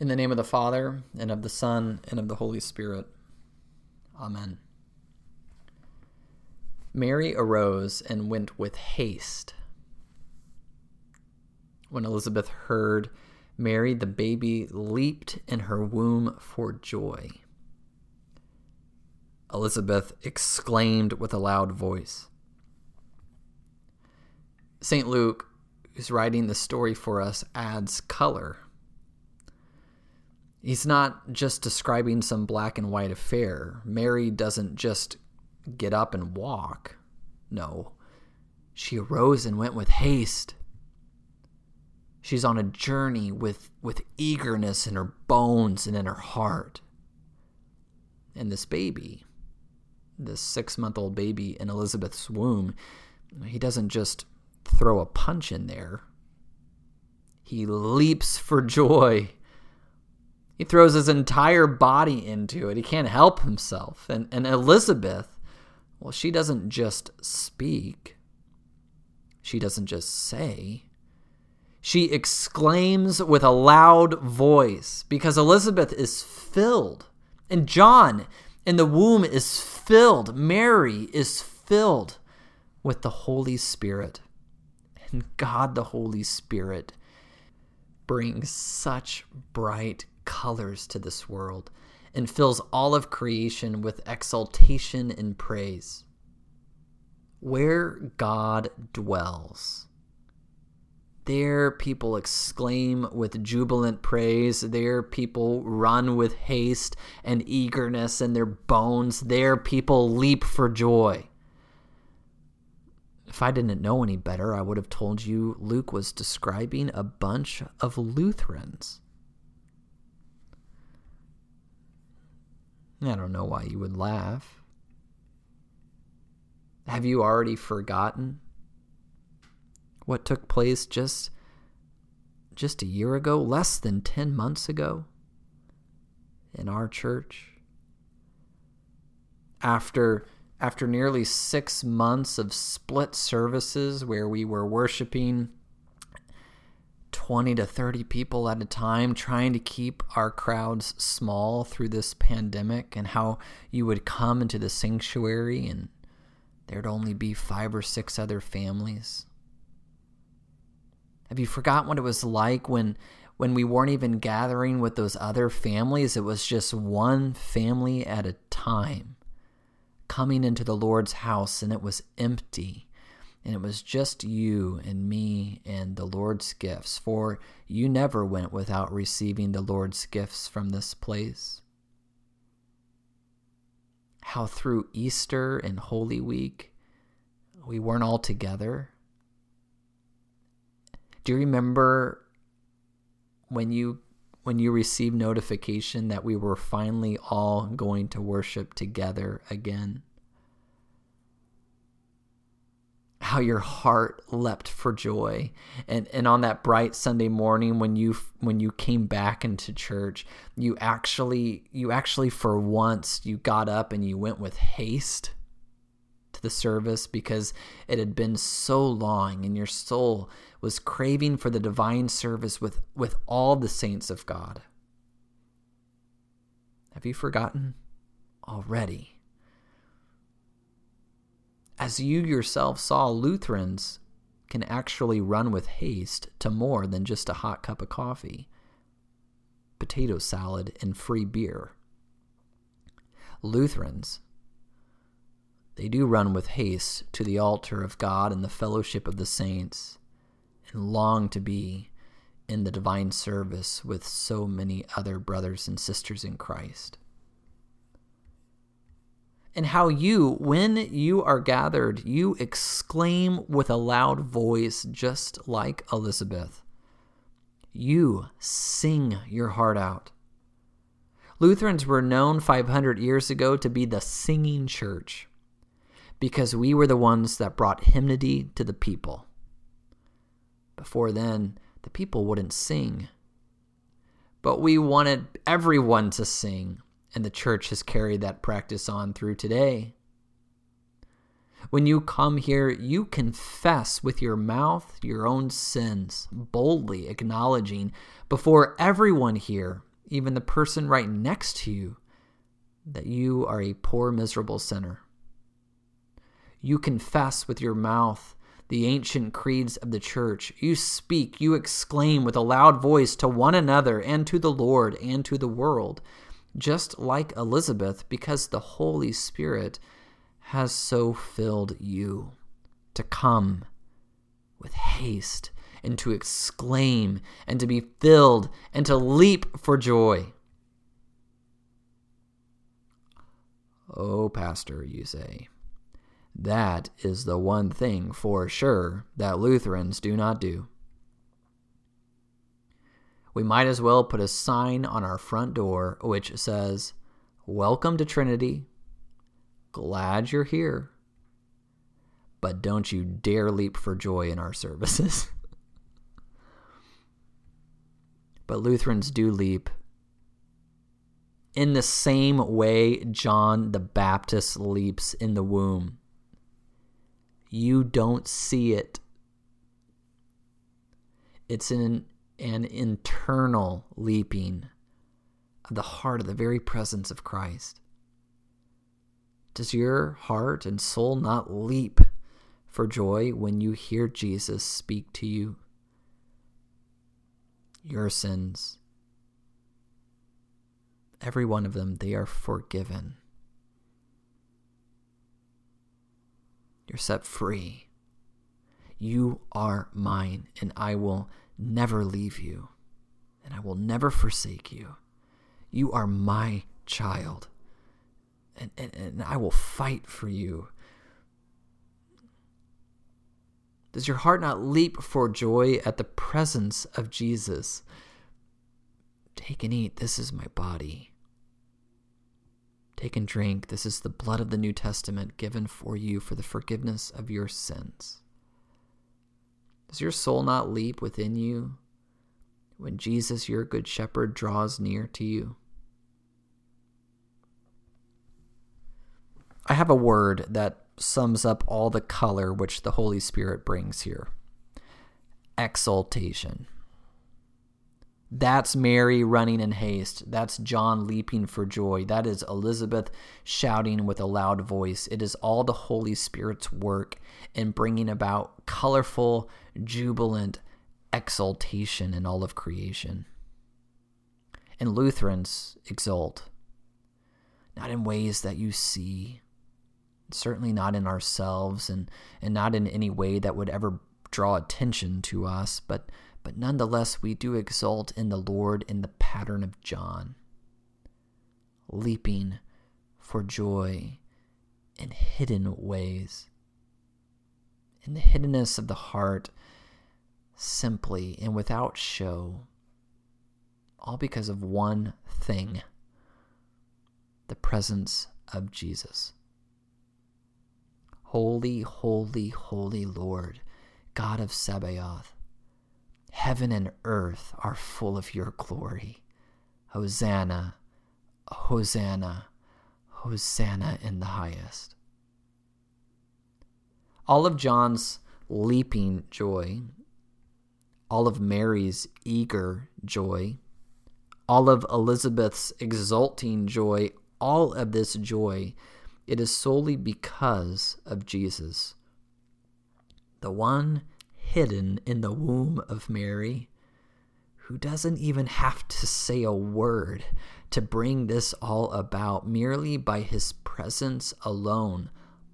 In the name of the Father, and of the Son, and of the Holy Spirit. Amen. Mary arose and went with haste. When Elizabeth heard Mary, the baby leaped in her womb for joy. Elizabeth exclaimed with a loud voice. St. Luke, who's writing the story for us, adds color He's not just describing some black and white affair. Mary doesn't just get up and walk. No, she arose and went with haste. She's on a journey with, with eagerness in her bones and in her heart. And this baby, this six month old baby in Elizabeth's womb, he doesn't just throw a punch in there, he leaps for joy he throws his entire body into it. He can't help himself. And, and Elizabeth, well, she doesn't just speak, she doesn't just say. She exclaims with a loud voice because Elizabeth is filled. And John in the womb is filled. Mary is filled with the Holy Spirit. And God, the Holy Spirit, brings such bright colors to this world and fills all of creation with exaltation and praise. Where God dwells, there people exclaim with jubilant praise. There people run with haste and eagerness in their bones. There people leap for joy. If I didn't know any better, I would have told you Luke was describing a bunch of Lutherans. I don't know why you would laugh. Have you already forgotten what took place just just a year ago, less than 10 months ago in our church? After after nearly 6 months of split services where we were worshiping 20 to 30 people at a time, trying to keep our crowds small through this pandemic, and how you would come into the sanctuary and there'd only be five or six other families. Have you forgotten what it was like when when we weren't even gathering with those other families? It was just one family at a time coming into the Lord's house and it was empty and it was just you and me and the Lord's gifts, for you never went without receiving the Lord's gifts from this place. How through Easter and Holy Week, we weren't all together. Do you remember when you when you received notification that we were finally all going to worship together again? How your heart leapt for joy. And and on that bright sunday morning when you when you came back into church you actually you actually for once you got up and you went with haste to the service because it had been so long and your soul was craving for the divine service with with all the saints of god. Have you forgotten already as you yourself saw, Lutherans can actually run with haste to more than just a hot cup of coffee, potato salad, and free beer. Lutherans, they do run with haste to the altar of God and the fellowship of the saints, and long to be in the divine service with so many other brothers and sisters in Christ and how you, when you are gathered, you exclaim with a loud voice, just like Elizabeth. You sing your heart out. Lutherans were known 500 years ago to be the singing church because we were the ones that brought hymnody to the people. Before then, the people wouldn't sing. But we wanted everyone to sing and the church has carried that practice on through today. When you come here, you confess with your mouth your own sins, boldly acknowledging before everyone here even the person right next to you, that you are a poor, miserable sinner. You confess with your mouth the ancient creeds of the church. You speak, you exclaim with a loud voice to one another and to the Lord and to the world, just like Elizabeth, because the Holy Spirit has so filled you to come with haste and to exclaim and to be filled and to leap for joy. Oh, Pastor, you say. That is the one thing for sure that Lutherans do not do. We might as well put a sign on our front door which says, Welcome to Trinity. Glad you're here. But don't you dare leap for joy in our services. but Lutherans do leap in the same way John the Baptist leaps in the womb you don't see it. It's an, an internal leaping of the heart of the very presence of Christ. Does your heart and soul not leap for joy when you hear Jesus speak to you? Your sins, every one of them, they are forgiven. You're set free. You are mine, and I will never leave you, and I will never forsake you. You are my child, and, and, and I will fight for you. Does your heart not leap for joy at the presence of Jesus? Take and eat. This is my body. Take and drink. This is the blood of the New Testament given for you for the forgiveness of your sins. Does your soul not leap within you when Jesus, your good shepherd, draws near to you? I have a word that sums up all the color which the Holy Spirit brings here exaltation. That's Mary running in haste. That's John leaping for joy. That is Elizabeth shouting with a loud voice. It is all the Holy Spirit's work in bringing about colorful, jubilant exaltation in all of creation. And Lutherans exult, not in ways that you see, certainly not in ourselves, and, and not in any way that would ever draw attention to us, but but nonetheless we do exult in the Lord in the pattern of John, leaping for joy in hidden ways, in the hiddenness of the heart, simply and without show, all because of one thing the presence of Jesus. Holy, holy, holy Lord, God of Sabaoth, Heaven and earth are full of your glory. Hosanna, Hosanna, Hosanna in the highest. All of John's leaping joy, all of Mary's eager joy, all of Elizabeth's exulting joy, all of this joy, it is solely because of Jesus. The one hidden in the womb of Mary, who doesn't even have to say a word to bring this all about. Merely by his presence alone,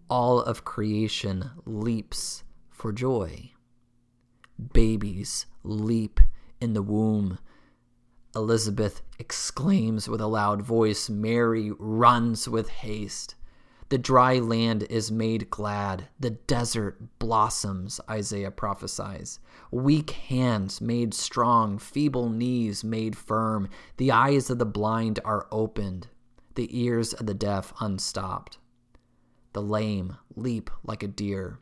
all of creation leaps for joy. Babies leap in the womb. Elizabeth exclaims with a loud voice. Mary runs with haste. The dry land is made glad. The desert blossoms, Isaiah prophesies. Weak hands made strong, feeble knees made firm. The eyes of the blind are opened, the ears of the deaf unstopped. The lame leap like a deer,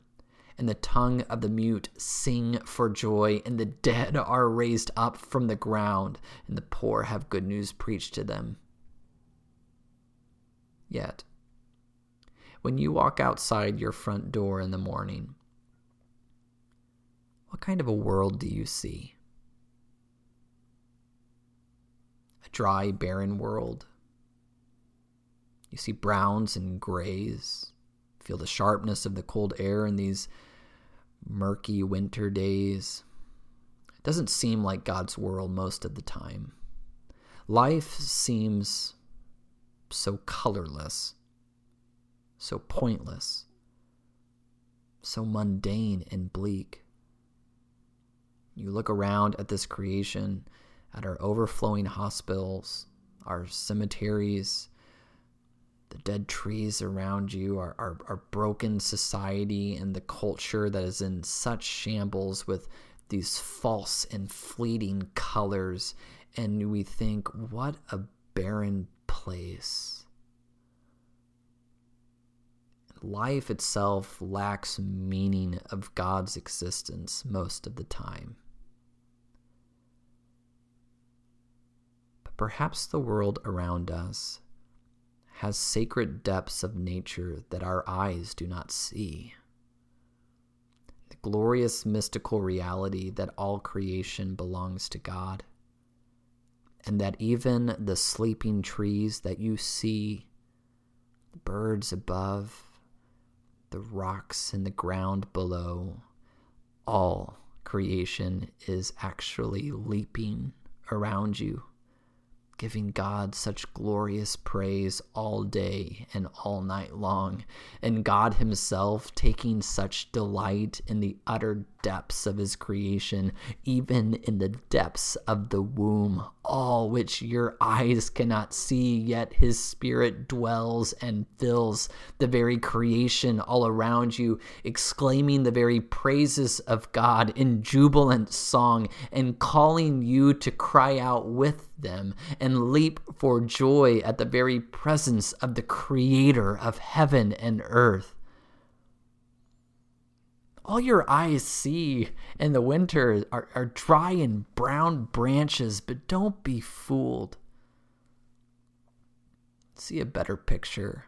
and the tongue of the mute sing for joy, and the dead are raised up from the ground, and the poor have good news preached to them. Yet, when you walk outside your front door in the morning? What kind of a world do you see? A dry, barren world. You see browns and grays, feel the sharpness of the cold air in these murky winter days. It doesn't seem like God's world most of the time. Life seems so colorless, so pointless, so mundane and bleak. You look around at this creation, at our overflowing hospitals, our cemeteries, the dead trees around you, our, our, our, broken society, and the culture that is in such shambles with these false and fleeting colors. And we think, what a barren place. Life itself lacks meaning of God's existence most of the time. But perhaps the world around us has sacred depths of nature that our eyes do not see. The glorious mystical reality that all creation belongs to God, and that even the sleeping trees that you see, the birds above, the rocks and the ground below, all creation is actually leaping around you giving God such glorious praise all day and all night long, and God Himself taking such delight in the utter depths of His creation, even in the depths of the womb, all which your eyes cannot see, yet His Spirit dwells and fills the very creation all around you, exclaiming the very praises of God in jubilant song and calling you to cry out with them and leap for joy at the very presence of the Creator of heaven and earth. All your eyes see in the winter are, are dry and brown branches, but don't be fooled. See a better picture,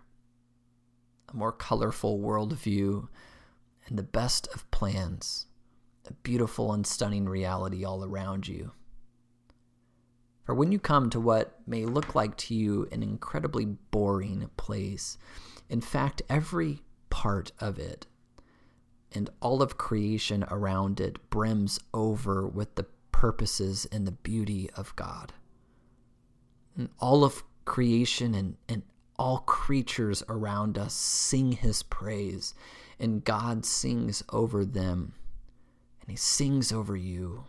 a more colorful worldview, and the best of plans, a beautiful and stunning reality all around you. For when you come to what may look like to you an incredibly boring place, in fact, every part of it and all of creation around it brims over with the purposes and the beauty of God. And all of creation and, and all creatures around us sing his praise, and God sings over them, and he sings over you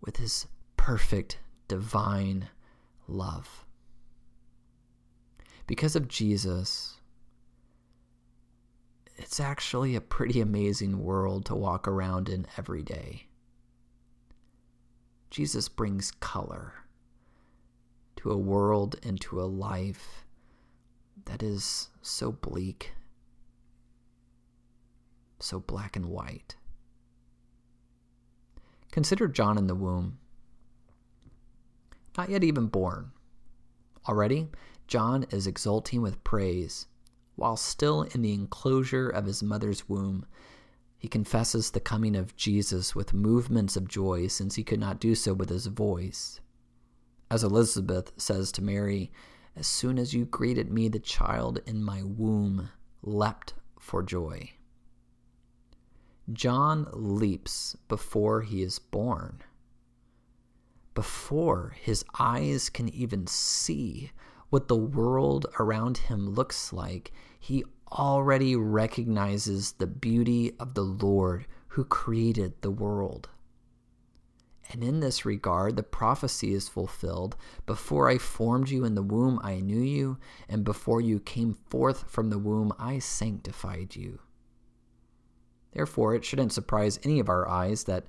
with his perfect divine love. Because of Jesus, it's actually a pretty amazing world to walk around in every day. Jesus brings color to a world and to a life that is so bleak, so black and white. Consider John in the womb not yet even born. Already, John is exulting with praise. While still in the enclosure of his mother's womb, he confesses the coming of Jesus with movements of joy since he could not do so with his voice. As Elizabeth says to Mary, As soon as you greeted me, the child in my womb leapt for joy. John leaps before he is born before his eyes can even see what the world around him looks like, he already recognizes the beauty of the Lord who created the world. And in this regard, the prophecy is fulfilled. Before I formed you in the womb, I knew you, and before you came forth from the womb, I sanctified you. Therefore, it shouldn't surprise any of our eyes that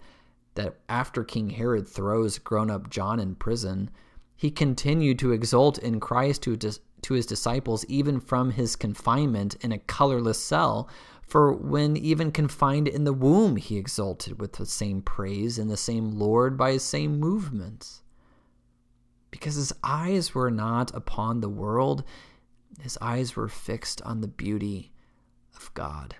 that after King Herod throws grown up John in prison, he continued to exult in Christ to, to his disciples even from his confinement in a colorless cell. For when even confined in the womb, he exulted with the same praise and the same Lord by his same movements. Because his eyes were not upon the world, his eyes were fixed on the beauty of God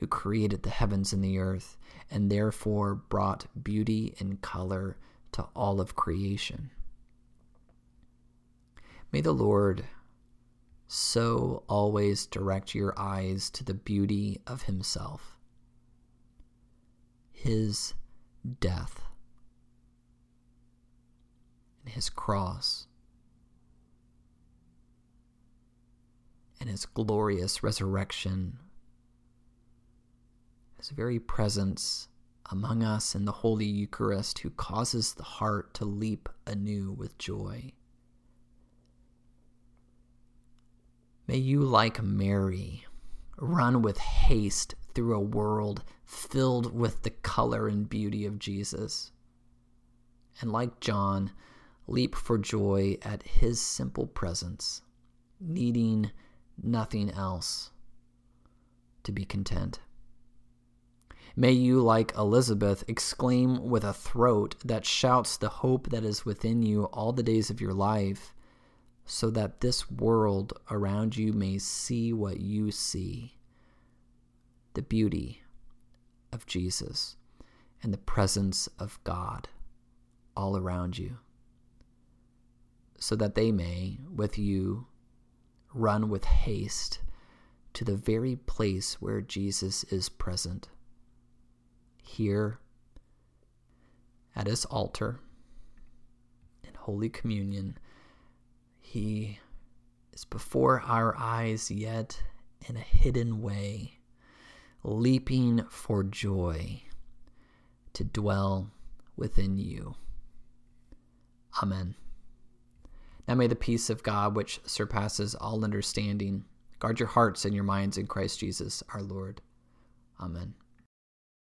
who created the heavens and the earth, and therefore brought beauty and color to all of creation. May the Lord so always direct your eyes to the beauty of Himself, His death, and His cross, and His glorious resurrection, His very presence among us in the Holy Eucharist, who causes the heart to leap anew with joy. May you, like Mary, run with haste through a world filled with the color and beauty of Jesus. And like John, leap for joy at his simple presence, needing nothing else to be content. May you, like Elizabeth, exclaim with a throat that shouts the hope that is within you all the days of your life so that this world around you may see what you see the beauty of Jesus and the presence of God all around you, so that they may, with you, run with haste to the very place where Jesus is present. Here at his altar in Holy Communion he is before our eyes yet in a hidden way, leaping for joy to dwell within you. Amen. Now may the peace of God, which surpasses all understanding, guard your hearts and your minds in Christ Jesus our Lord. Amen.